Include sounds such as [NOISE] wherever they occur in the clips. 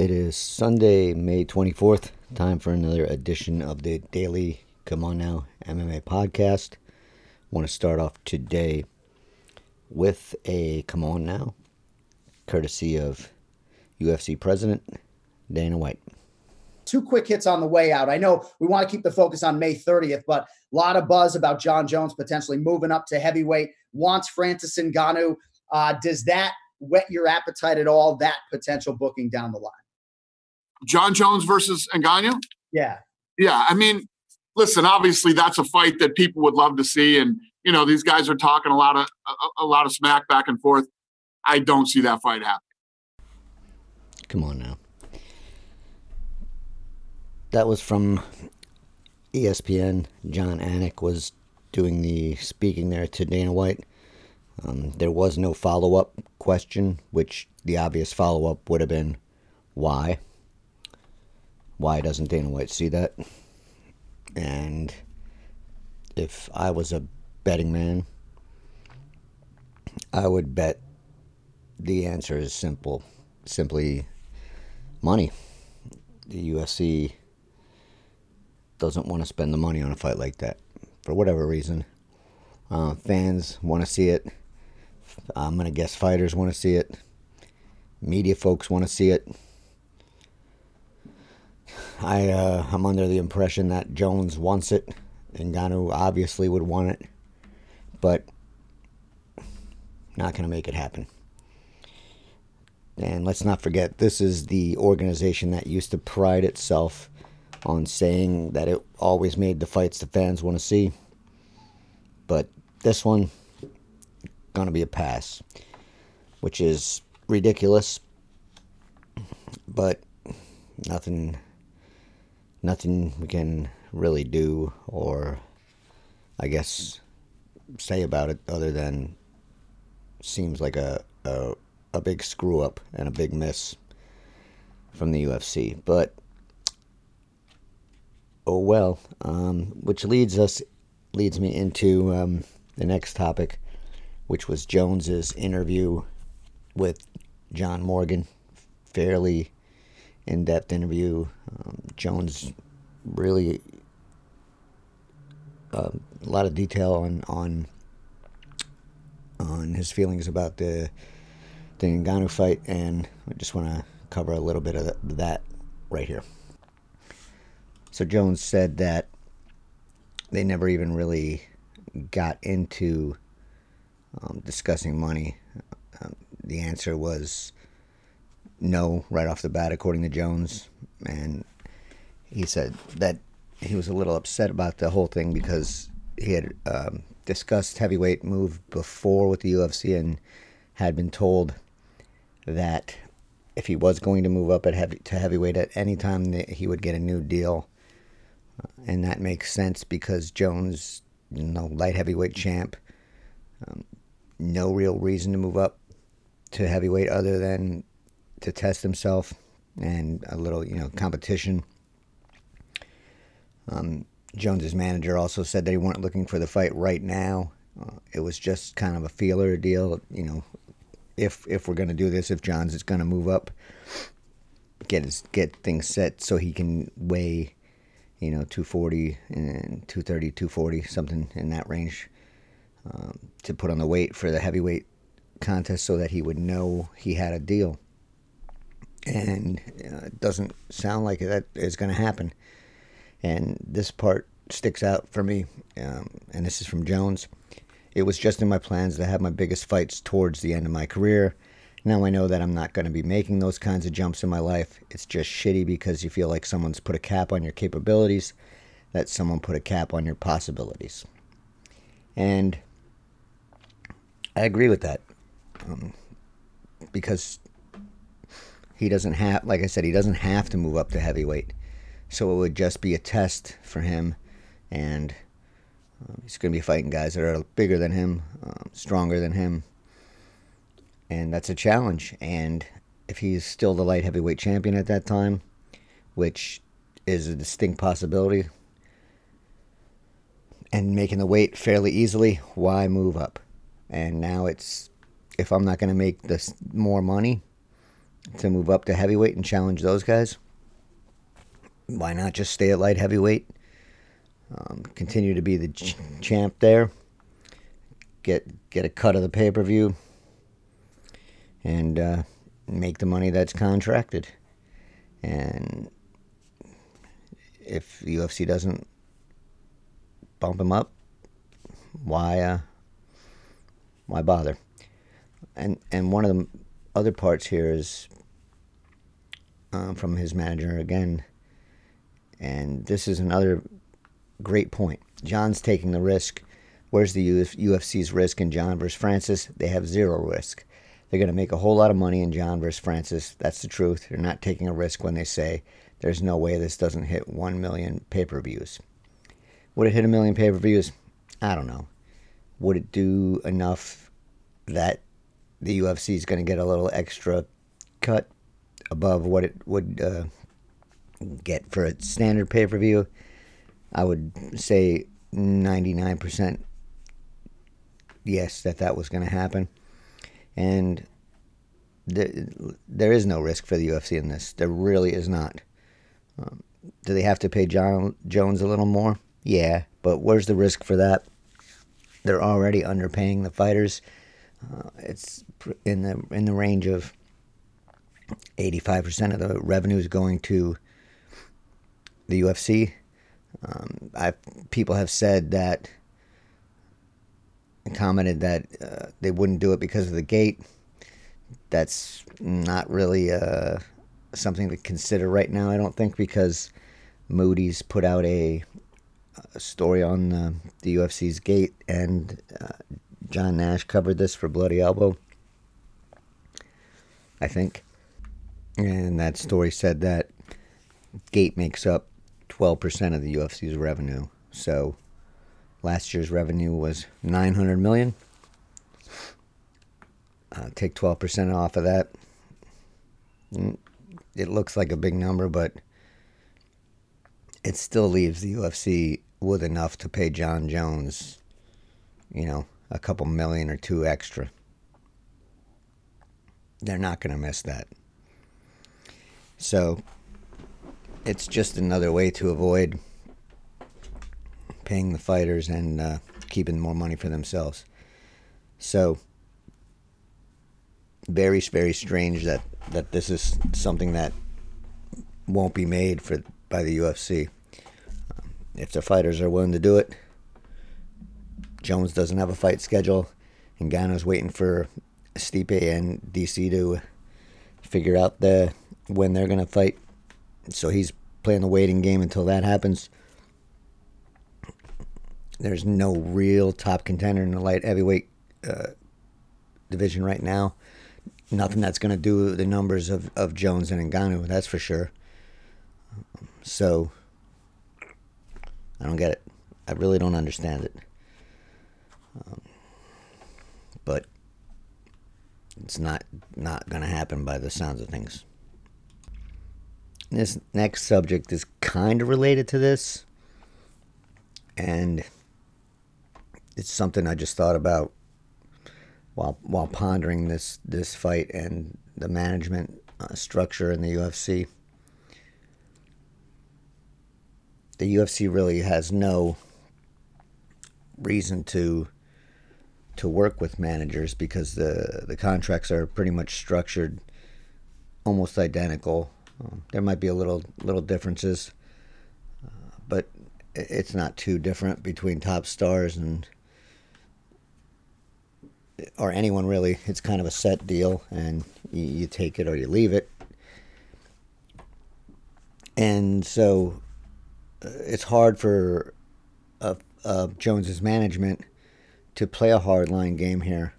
It is Sunday, May 24th. Time for another edition of the Daily Come On Now MMA podcast. I Want to start off today with a Come On Now, courtesy of UFC President Dana White. Two quick hits on the way out. I know we want to keep the focus on May 30th, but a lot of buzz about Jon Jones potentially moving up to heavyweight, wants Francis Ngannou. Uh, does that whet your appetite at all, that potential booking down the line? Jon Jones versus Ngannou? Yeah. Yeah. I mean, listen, obviously that's a fight that people would love to see. And, you know, these guys are talking a lot of a, a lot of smack back and forth. I don't see that fight happening. Come on now. That was from ESPN. Jon Anik was doing the speaking there to Dana White. Um, there was no follow up question, which the obvious follow up would have been why. Why doesn't Dana White see that? And if I was a betting man, I would bet the answer is simple. Simply money. The UFC doesn't want to spend the money on a fight like that for whatever reason. Uh, fans want to see it. I'm going to guess fighters want to see it. Media folks want to see it. I, uh, I'm under the impression that Jones wants it. Ngannou obviously would want it. But not going to make it happen. And let's not forget, this is the organization that used to pride itself on saying that it always made the fights the fans want to see. But this one, gonna be a pass, which is ridiculous. But nothing, nothing we can really do, or I guess say about it, other than seems like a a, a big screw up and a big miss from the UFC. But oh well. Um, which leads us leads me into um, the next topic, which was Jones's interview with John Morgan. Fairly in-depth interview. Um, Jones really uh, a lot of detail on on on his feelings about the the Ngannou fight, and I just want to cover a little bit of that right here. So Jones said that they never even really got into um, discussing money. Um, the answer was no right off the bat, according to Jones. And he said that he was a little upset about the whole thing because he had um, discussed heavyweight move before with the UFC and had been told that if he was going to move up at heavy, to heavyweight at any time, he would get a new deal and that makes sense because Jones, know, light heavyweight champ, um, no real reason to move up to heavyweight other than to test himself and a little, you know, competition. Um, Jones's manager also said that he weren't looking for the fight right now. Uh, it was just kind of a feeler deal, you know. If if we're gonna do this, if Jones is gonna move up, get his, get things set so he can weigh you know, 240 and 230, 240, something in that range, um, to put on the weight for the heavyweight contest so that he would know he had a deal. And uh, it doesn't sound like that is going to happen. And this part sticks out for me, um, and this is from Jones. It was just in my plans to have my biggest fights towards the end of my career now I know that I'm not going to be making those kinds of jumps in my life. It's just shitty because you feel like someone's put a cap on your capabilities, that someone put a cap on your possibilities. And I agree with that. Um, because he doesn't have, like I said, he doesn't have to move up to heavyweight. So it would just be a test for him. And uh, he's going to be fighting guys that are bigger than him, um, stronger than him, and that's a challenge. And if he's still the light heavyweight champion at that time, which is a distinct possibility, and making the weight fairly easily, why move up? And now it's if I'm not going to make this more money, to move up to heavyweight and challenge those guys. Why not just stay at light heavyweight? Um, continue to be the ch- champ there. Get get a cut of the pay per view, and uh, make the money that's contracted. And if the UFC doesn't bump him up, why uh, why bother? And and one of the other parts here is uh, from his manager again, and this is another great point. Jon's taking the risk. Where's the UFC's risk in Jon versus Francis? They have zero risk. They're going to make a whole lot of money in John versus Francis. That's the truth. They're not taking a risk when they say there's no way this doesn't hit 1 million pay per views. Would it hit a million pay per views? I don't know. Would it do enough that the UFC is going to get a little extra cut above what it would uh, get for a standard pay per view? I would say 99% yes, that that was going to happen. And there, there is no risk for the UFC in this. There really is not. Um, do they have to pay Jon Jones a little more? Yeah, but where's the risk for that? They're already underpaying the fighters. Uh, it's in the in the range of 85% of the revenue is going to the UFC. Um, I people have said that commented that uh, they wouldn't do it because of the gate. That's not really uh, something to consider right now. I don't think because Moody's put out a, a story on the, the, UFC's gate, and uh, John Nash covered this for Bloody Elbow. I think, and that story said that gate makes up 12% of the UFC's revenue. So last year's revenue was 900 million. Uh, take 12% off of that. Mm, it looks like a big number, but it still leaves the UFC with enough to pay Jon Jones, you know, a couple million or two extra. They're not going to miss that. So it's just another way to avoid paying the fighters and uh, keeping more money for themselves. So very very strange that that this is something that won't be made for by the UFC. Um, if the fighters are willing to do it, Jones doesn't have a fight schedule, and Ngannou's waiting for Stipe and DC to figure out the when they're gonna fight so he's playing the waiting game until that happens. There's no real top contender in the light heavyweight uh, division right now. Nothing that's going to do the numbers of, of Jones and Ngannou, that's for sure. So, I don't get it. I really don't understand it. Um, but it's not not going to happen by the sounds of things. This next subject is kind of related to this, and it's something I just thought about while while pondering this this fight and the management uh, structure in the UFC. The UFC really has no reason to to work with managers because the the contracts are pretty much structured almost identical um, there might be a little little differences, uh, but it's not too different between top stars and or anyone really. It's kind of a set deal, and you, you take it or you leave it. And so, uh, it's hard for uh, uh, Jones's management to play a hard line game here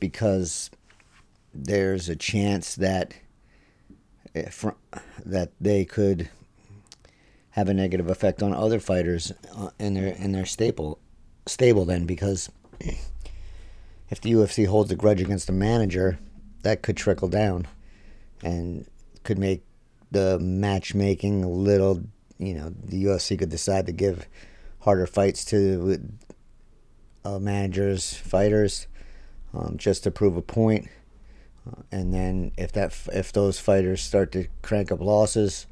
because there's a chance that that they could have a negative effect on other fighters uh, in their in their staple stable then because [CLEARS THROAT] if the UFC holds a grudge against the manager, that could trickle down and could make the matchmaking a little. You know, the UFC could decide to give harder fights to uh, managers, fighters, um, just to prove a point. Uh, and then if that if those fighters start to crank up losses,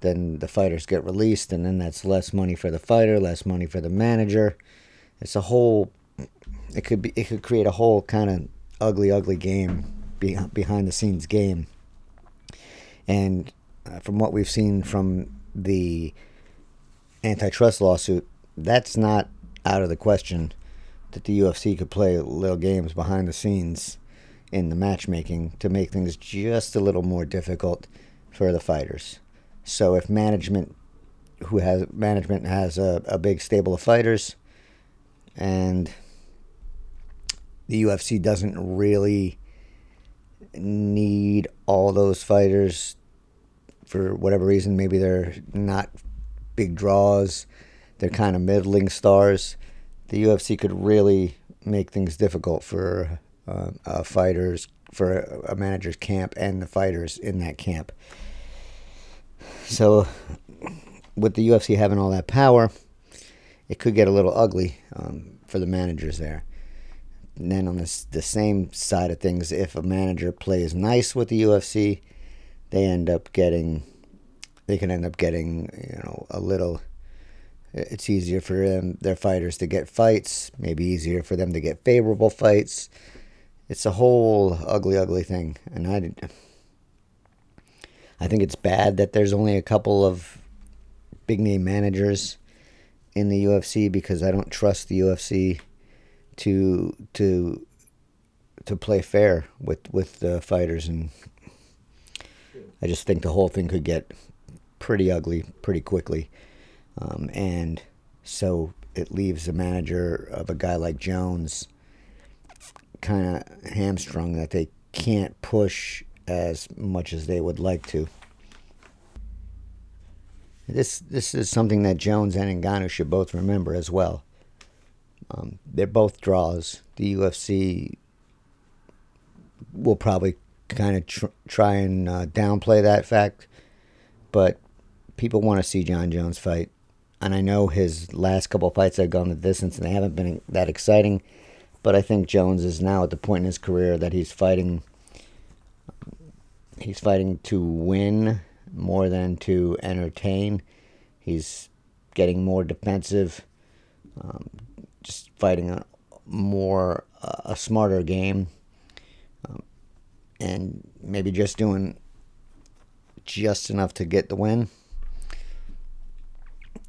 then the fighters get released, and then that's less money for the fighter, less money for the manager. It's a whole. It could be. It could create a whole kind of ugly, ugly game, behind the scenes game. And uh, from what we've seen from the antitrust lawsuit, that's not out of the question that the UFC could play little games behind the scenes in the matchmaking to make things just a little more difficult for the fighters. So if management who has management has a, a big stable of fighters and the UFC doesn't really need all those fighters for whatever reason. Maybe they're not big draws, they're kind of middling stars. The UFC could really make things difficult for uh, uh, fighters, for a, a manager's camp, and the fighters in that camp. So, with the UFC having all that power, it could get a little ugly um, for the managers there. And then on this, the same side of things, if a manager plays nice with the UFC, they end up getting, they can end up getting, you know, a little. It's easier for them, their fighters to get fights. Maybe easier for them to get favorable fights. It's a whole ugly, ugly thing, and I. I think it's bad that there's only a couple of big name managers in the UFC because I don't trust the UFC to to to play fair with with the fighters, and I just think the whole thing could get pretty ugly pretty quickly, um, and so it leaves the manager of a guy like Jones kind of hamstrung that they can't push as much as they would like to. This this is something that Jones and Ngannou should both remember as well. Um, they're both draws. The UFC will probably kind of tr- try and uh, downplay that fact, but people want to see Jon Jones fight. And I know his last couple fights have gone the distance and they haven't been that exciting, but I think Jones is now at the point in his career that he's fighting. He's fighting to win more than to entertain. He's getting more defensive. Um, just fighting a more uh, a smarter game, um, and maybe just doing just enough to get the win.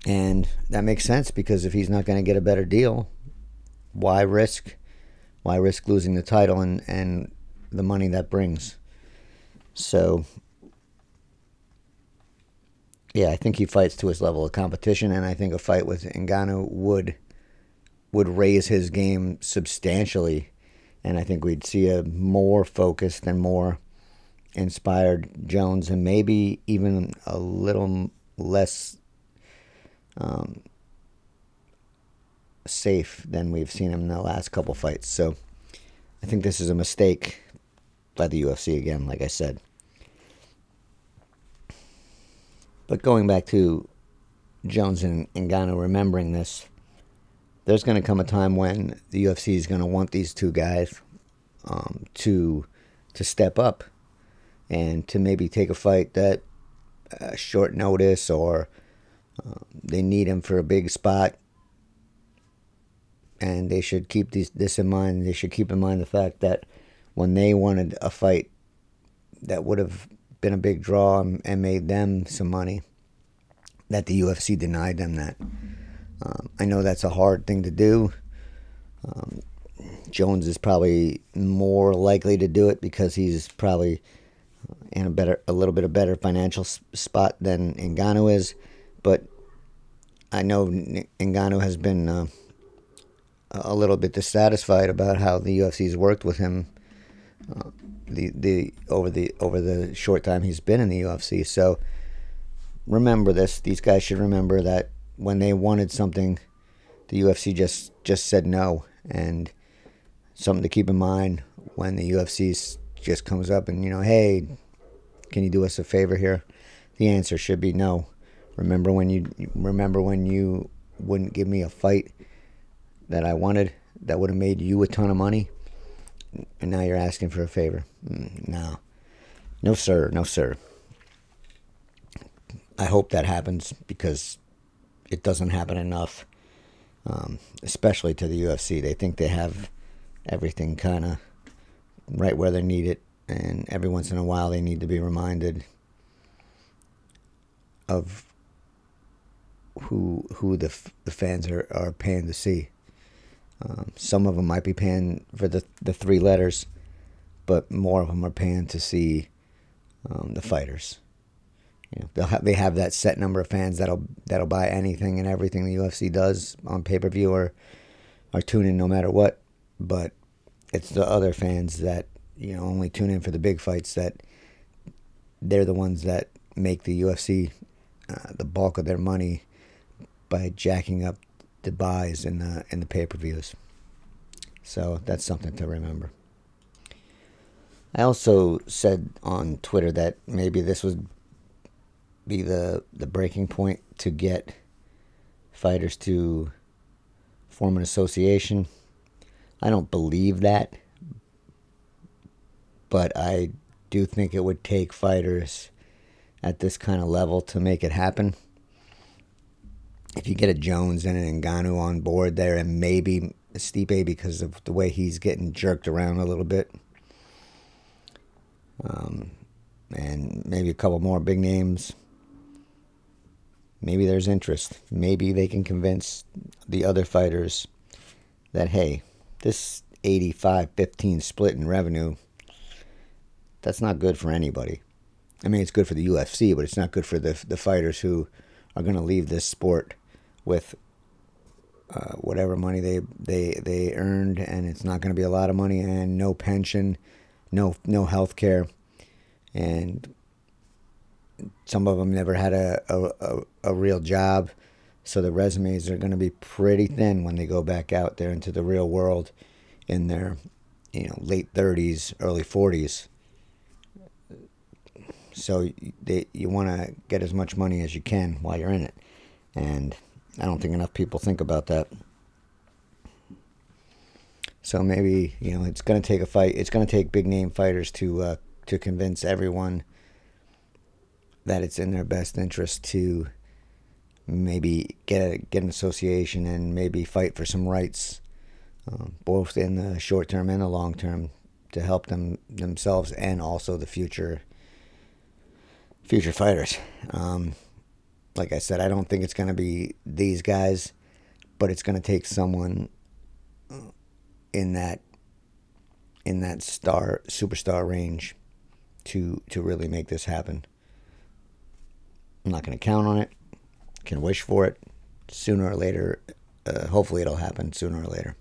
And that makes sense because if he's not going to get a better deal, why risk? Why risk losing the title and, and the money that brings? So, yeah, I think he fights to his level of competition, and I think a fight with Ngannou would would raise his game substantially. And I think we'd see a more focused and more inspired Jones, and maybe even a little less um, safe than we've seen him in the last couple fights. So I think this is a mistake by the UFC again, like I said. But going back to Jones and Ngannou remembering this, there's going to come a time when the UFC is going to want these two guys um, to to step up and to maybe take a fight that uh, short notice or they need him for a big spot. And they should keep these, this in mind. They should keep in mind the fact that when they wanted a fight that would have been a big draw and, and made them some money, that the UFC denied them that. Um, I know that's a hard thing to do. Um, Jones is probably more likely to do it because he's probably in a better, a little bit of better financial spot than Ngannou is. But I know Ngannou has been uh, a little bit dissatisfied about how the UFC's worked with him uh, the the over the over the short time he's been in the UFC. So remember this. These guys should remember that when they wanted something, the UFC just just said no, and something to keep in mind when the UFC just comes up and you know, hey, can you do us a favor here? The answer should be no. Remember when you remember when you wouldn't give me a fight that I wanted that would have made you a ton of money? and now you're asking for a favor. Mm, no, no, sir, no, sir. I hope that happens because it doesn't happen enough, um, especially to the UFC. They think they have everything kind of right where they need it, and every once in a while they need to be reminded of who who the the fans are, are paying to see. Um, some of them might be paying for the the three letters, but more of them are paying to see um, the fighters. You know, they'll have, they have that set number of fans that'll that'll buy anything and everything the UFC does on pay per view or or tune in no matter what. But it's the other fans that you know only tune in for the big fights that they're the ones that make the UFC uh, the bulk of their money by jacking up the buys in the in the pay per views. So that's something to remember. I also said on Twitter that maybe this would be the the breaking point to get fighters to form an association. I don't believe that, but I do think it would take fighters at this kind of level to make it happen if you get a Jones and an Ngannou on board there, and maybe Stipe because of the way he's getting jerked around a little bit, um, and maybe a couple more big names, maybe there's interest. Maybe they can convince the other fighters that hey, this 85-15 split in revenue, that's not good for anybody. I mean, it's good for the UFC, but it's not good for the the fighters who are going to leave this sport with uh, whatever money they they they earned, and it's not going to be a lot of money, and no pension, no no health care, and some of them never had a, a, a, real job, so the resumes are going to be pretty thin when they go back out there into the real world in their you know late 30s, early 40s. So they, you want to get as much money as you can while you're in it, and I don't think enough people think about that. So maybe you know it's going to take a fight. It's going to take big name fighters to uh, to convince everyone that it's in their best interest to maybe get a, get an association and maybe fight for some rights, um, both in the short term and the long term, to help them themselves and also the future future fighters. Um, like I said, I don't think it's going to be these guys, but it's going to take someone uh, in that in that star superstar range to to really make this happen. I'm not going to count on it. Can wish for it. Sooner or later, uh, hopefully it'll happen sooner or later.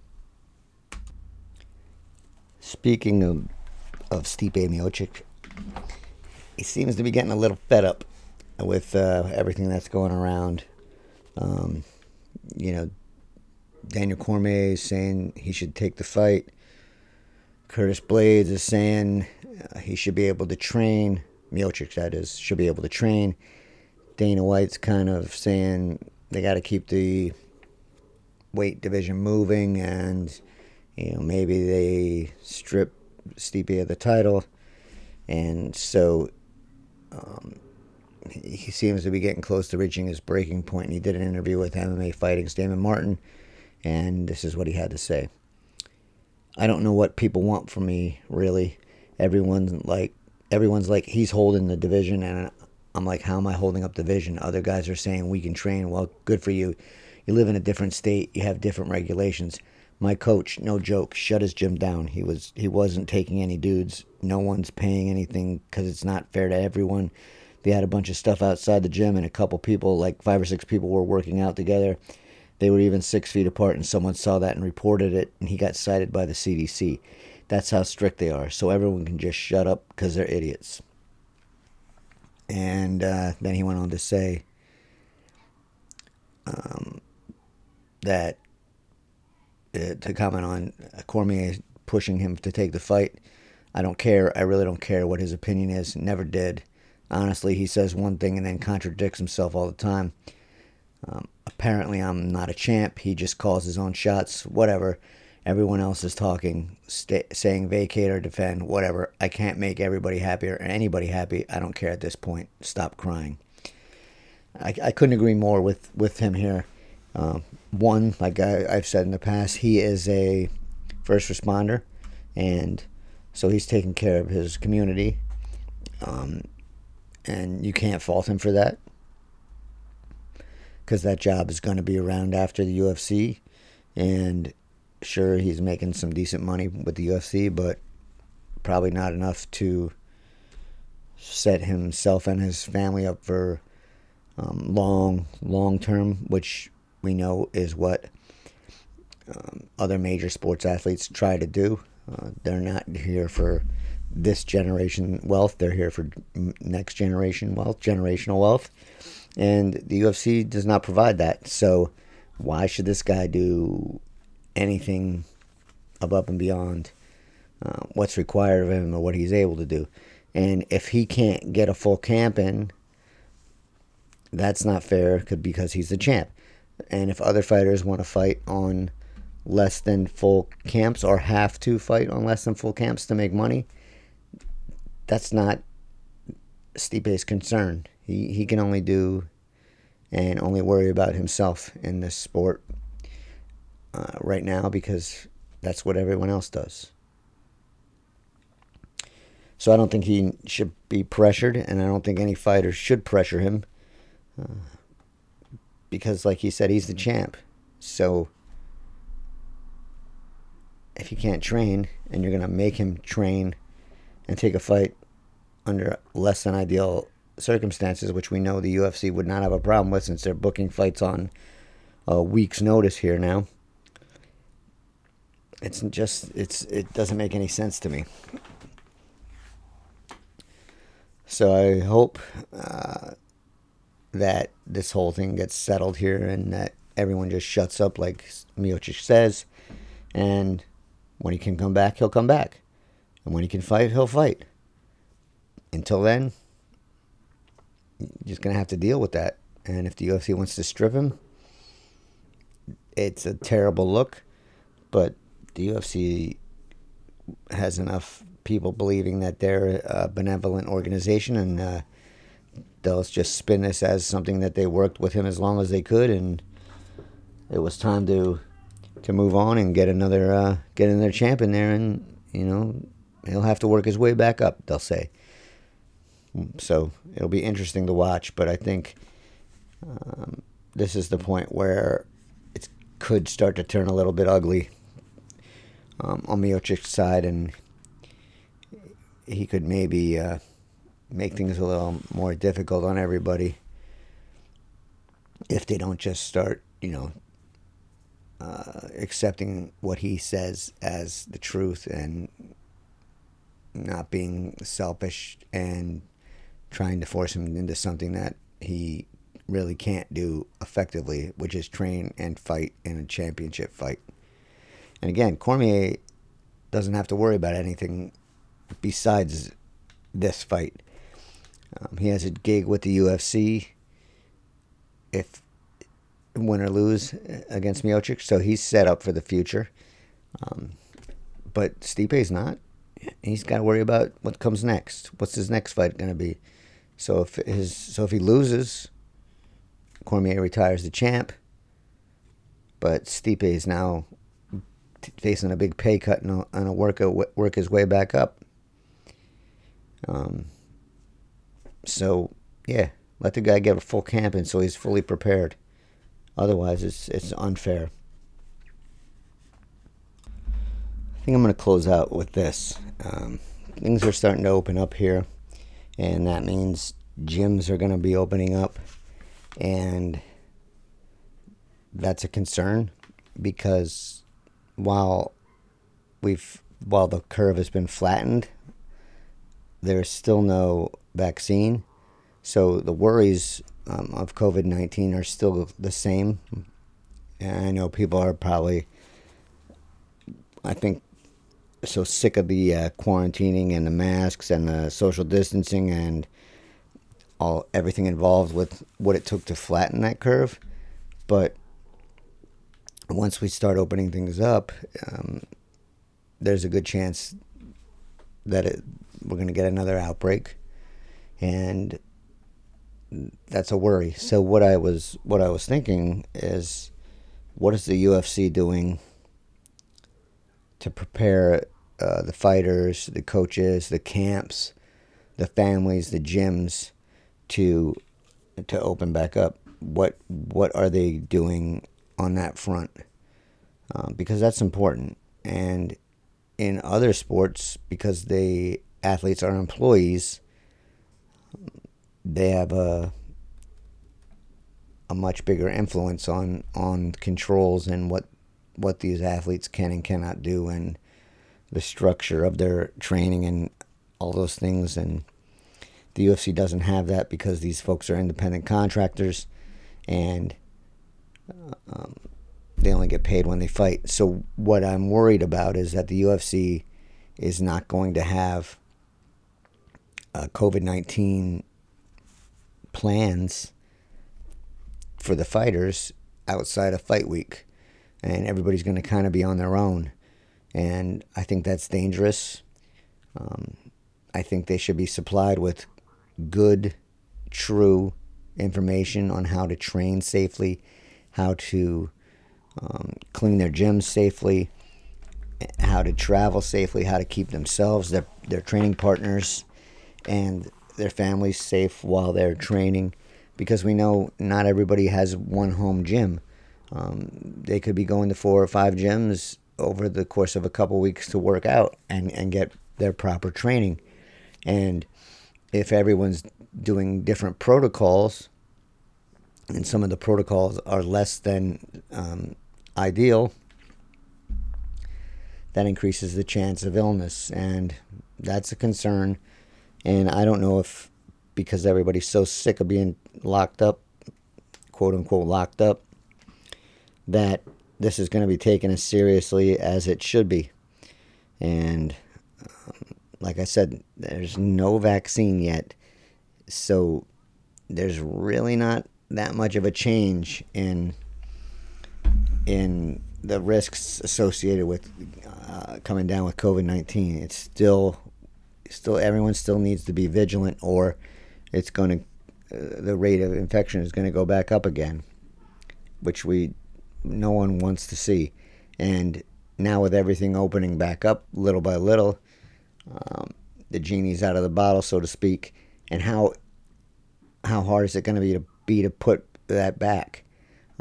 Speaking of of Stipe Miocic, he seems to be getting a little fed up with uh, everything that's going around. Um, you know, Daniel Cormier is saying he should take the fight. Curtis Blaydes is saying uh, he should be able to train. Miocic, that is, should be able to train. Dana White's kind of saying they got to keep the weight division moving, and you know maybe they strip Stipe of the title, and so um, he seems to be getting close to reaching his breaking point. And he did an interview with MMA Fighting's Damon Martin, and this is what he had to say. I don't know what people want from me, really. Everyone's like, everyone's like, he's holding the division, and I'm like, how am I holding up the division? Other guys are saying we can train. Well, good for you. You live in a different state. You have different regulations. My coach, no joke, shut his gym down. He was he wasn't taking any dudes. No one's paying anything because it's not fair to everyone they had a bunch of stuff outside the gym, and a couple people, like five or six people, were working out together. They were even six feet apart, and someone saw that and reported it, and he got cited by the CDC. That's how strict they are. So everyone can just shut up because they're idiots. And uh, then he went on to say um, that uh, to comment on Cormier pushing him to take the fight. I don't care. I really don't care what his opinion is. Never did. Honestly, he says one thing and then contradicts himself all the time. Um, apparently, I'm not a champ. He just calls his own shots. Whatever. Everyone else is talking, saying vacate or defend, whatever. I can't make everybody happy or anybody happy. I don't care at this point. Stop crying. I, I couldn't agree more with, with him here. Um, one, like I, I've said in the past, he is a first responder, and so he's taking care of his community. Um, and you can't fault him for that because that job is going to be around after the UFC. And sure he's making some decent money with the UFC, but probably not enough to set himself and his family up for um, long, long term, which we know is what um, other major sports athletes try to do. Uh, they're not here for this generation wealth; they're here for next generation wealth, generational wealth, and the UFC does not provide that. So, why should this guy do anything above and beyond uh, what's required of him or what he's able to do. And if he can't get a full camp in, that's not fair because he's the champ. And if other fighters want to fight on less than full camps or have to fight on less than full camps to make money, that's not Stipe's concern. He he can only do and only worry about himself in this sport uh, right now because that's what everyone else does. So I don't think he should be pressured, and I don't think any fighter should pressure him uh, because, like he said, he's the champ. So if he can't train and you're to make him train and take a fight under less than ideal circumstances, which we know the UFC would not have a problem with since they're booking fights on a week's notice here now. It's just it's it doesn't make any sense to me. So I hope uh, that this whole thing gets settled here and that everyone just shuts up, like Miocic says, and when he can come back, he'll come back, and when he can fight, he'll fight. Until then, you're just gonna have to deal with that. And if the UFC wants to strip him, it's a terrible look, but the UFC has enough people believing that they're a benevolent organization and uh, they'll just spin this as something that they worked with him as long as they could and it was time to to move on and get another uh, get another champ in there and you know he'll have to work his way back up they'll say. So it'll be interesting to watch but I think um, this is the point where it could start to turn a little bit ugly um, on Miocic's side, and he could maybe uh, make things a little more difficult on everybody if they don't just start, you know, uh, accepting what he says as the truth and not being selfish and trying to force him into something that he really can't do effectively, which is train and fight in a championship fight. And again, Cormier doesn't have to worry about anything besides this fight. Um, he has a gig with the UFC if win or lose against Miocic, so he's set up for the future. Um, but Stipe's not. He's got to worry about what comes next. What's his next fight going to be? So if his so if he loses, Cormier retires the champ. But Stipe is now facing a big pay cut and and a work a, work his way back up. Um. So yeah, let the guy get a full camp in so he's fully prepared. Otherwise, it's it's unfair. I think I'm going to close out with this. Um, things are starting to open up here, and that means gyms are going to be opening up, and that's a concern because while we've while the curve has been flattened, there's still no vaccine. So the worries um, of COVID 19 are still the same. And I know people are probably, I think, so sick of the uh, quarantining and the masks and the social distancing and all everything involved with what it took to flatten that curve. But once we start opening things up, um, there's a good chance that it, we're going to get another outbreak, and that's a worry. So what I was what I was thinking is, what is the UFC doing to prepare uh, the fighters, the coaches, the camps, the families, the gyms to to open back up? What what are they doing on that front? Uh, because that's important. And in other sports, because the athletes are employees, they have a a much bigger influence on on controls and what what these athletes can and cannot do and the structure of their training and all those things and the UFC doesn't have that because these folks are independent contractors and um, they only get paid when they fight. So what I'm worried about is that the UFC is not going to have uh, COVID 19 plans for the fighters outside of fight week. And everybody's going to kind of be on their own. And I think that's dangerous. Um, I think they should be supplied with good, true information on how to train safely, how to um, clean their gyms safely, how to travel safely, how to keep themselves, their, their training partners, and their families safe while they're training because we know not everybody has one home gym. Um, they could be going to four or five gyms over the course of a couple weeks to work out and, and get their proper training. And if everyone's doing different protocols, and some of the protocols are less than um, ideal, that increases the chance of illness. And that's a concern. And I don't know if because everybody's so sick of being locked up, quote unquote, locked up, that this is going to be taken as seriously as it should be. And um, like I said, there's no vaccine yet. So there's really not that much of a change in in the risks associated with uh, coming down with COVID nineteen. It's still still everyone still needs to be vigilant, or it's going to uh, the rate of infection is going to go back up again, which we no one wants to see. And now with everything opening back up little by little, um, the genie's out of the bottle, so to speak. And how how hard is it going to be to be to put that back?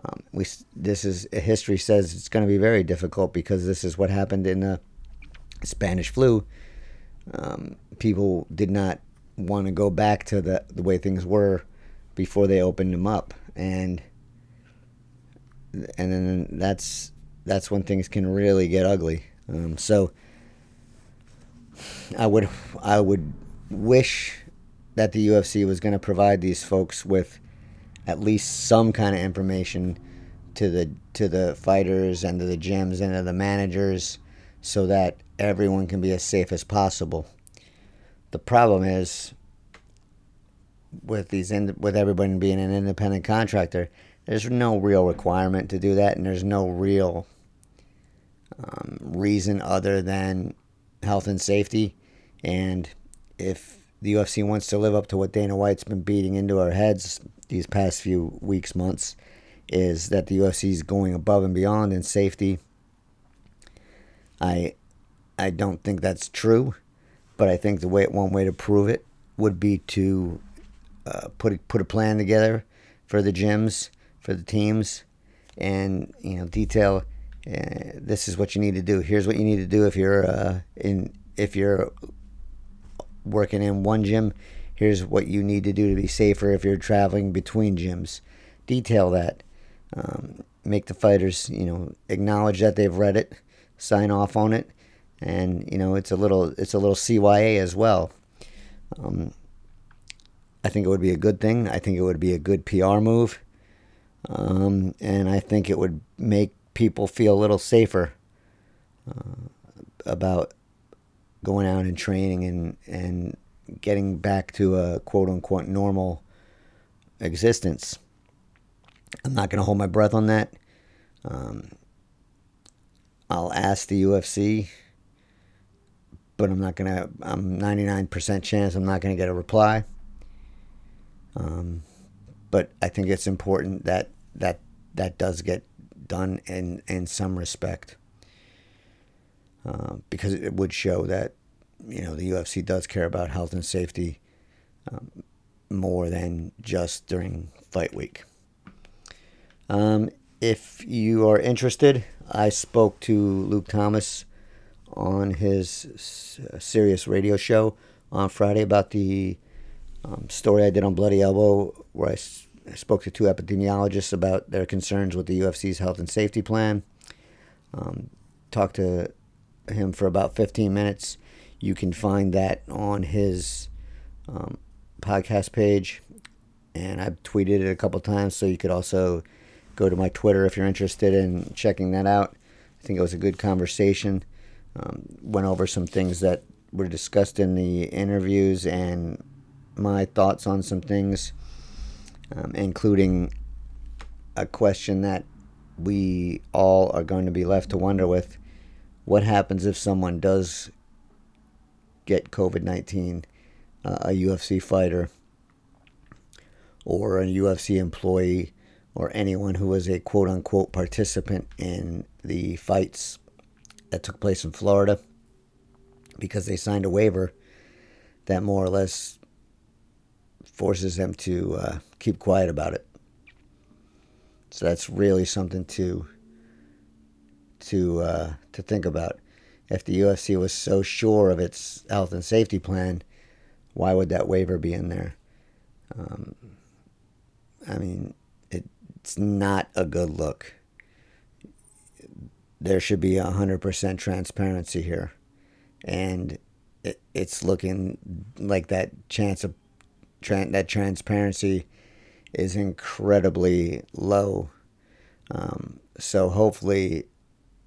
Um, we this is history says it's going to be very difficult because this is what happened in the Spanish flu. Um, people did not want to go back to the the way things were before they opened them up, and and then that's that's when things can really get ugly. Um, so I would I would wish that the UFC was going to provide these folks with at least some kind of information to the to the fighters and to the gyms and to the managers so that everyone can be as safe as possible. The problem is with these with everyone being an independent contractor, there's no real requirement to do that, and there's no real um, reason other than health and safety. And if the UFC wants to live up to what Dana White's been beating into our heads these past few weeks, months, is that the UFC is going above and beyond in safety. I I don't think that's true, but I think the way one way to prove it would be to uh, put a, put a plan together for the gyms, for the teams, and you know detail. Uh, this is what you need to do. Here's what you need to do if you're uh, in if you're working in one gym. Here's what you need to do to be safer if you're traveling between gyms. Detail that. Um, make the fighters, you know, acknowledge that they've read it, sign off on it, and you know it's a little it's a little CYA as well. Um, I think it would be a good thing. I think it would be a good PR move, um, and I think it would make people feel a little safer uh, about going out and training and and getting back to a quote unquote normal existence. I'm not going to hold my breath on that. Um, I'll ask the UFC, but I'm not gonna. I'm 99% chance I'm not gonna get a reply. Um, but I think it's important that that that does get done in in some respect uh, because it would show that you know the UFC does care about health and safety um, more than just during fight week. Um, if you are interested, I spoke to Luke Thomas on his Sirius radio show on Friday about the um, story I did on Bloody Elbow, where I, I spoke to two epidemiologists about their concerns with the UFC's health and safety plan. Um, talked to him for about 15 minutes. You can find that on his um, podcast page, and I've tweeted it a couple times, so you could also go to my Twitter if you're interested in checking that out. I think it was a good conversation. Um, went over some things that were discussed in the interviews and my thoughts on some things, um, including a question that we all are going to be left to wonder with. What happens if someone does get COVID 19, uh, a UFC fighter or a UFC employee or anyone who was a quote unquote participant in the fights that took place in Florida because they signed a waiver that more or less forces them to uh, keep quiet about it. So that's really something to to uh, to think about. If the UFC was so sure of its health and safety plan, why would that waiver be in there? Um, I mean, it, it's not a good look. There should be 100% transparency here. And it, it's looking like that chance of tra- that transparency is incredibly low. Um, so hopefully,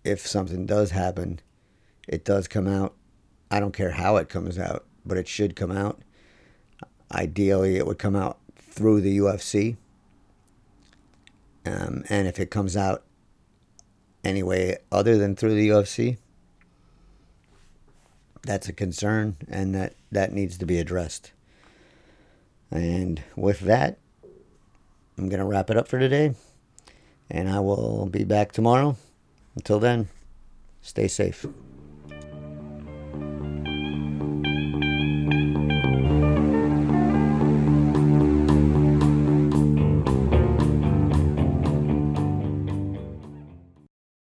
if something does happen, it does come out. I don't care how it comes out, but it should come out. Ideally, it would come out through the UFC. Um, and if it comes out anyway other than through the UFC, that's a concern and that, that needs to be addressed. And with that, I'm going to wrap it up for today. And I will be back tomorrow. Until then, stay safe.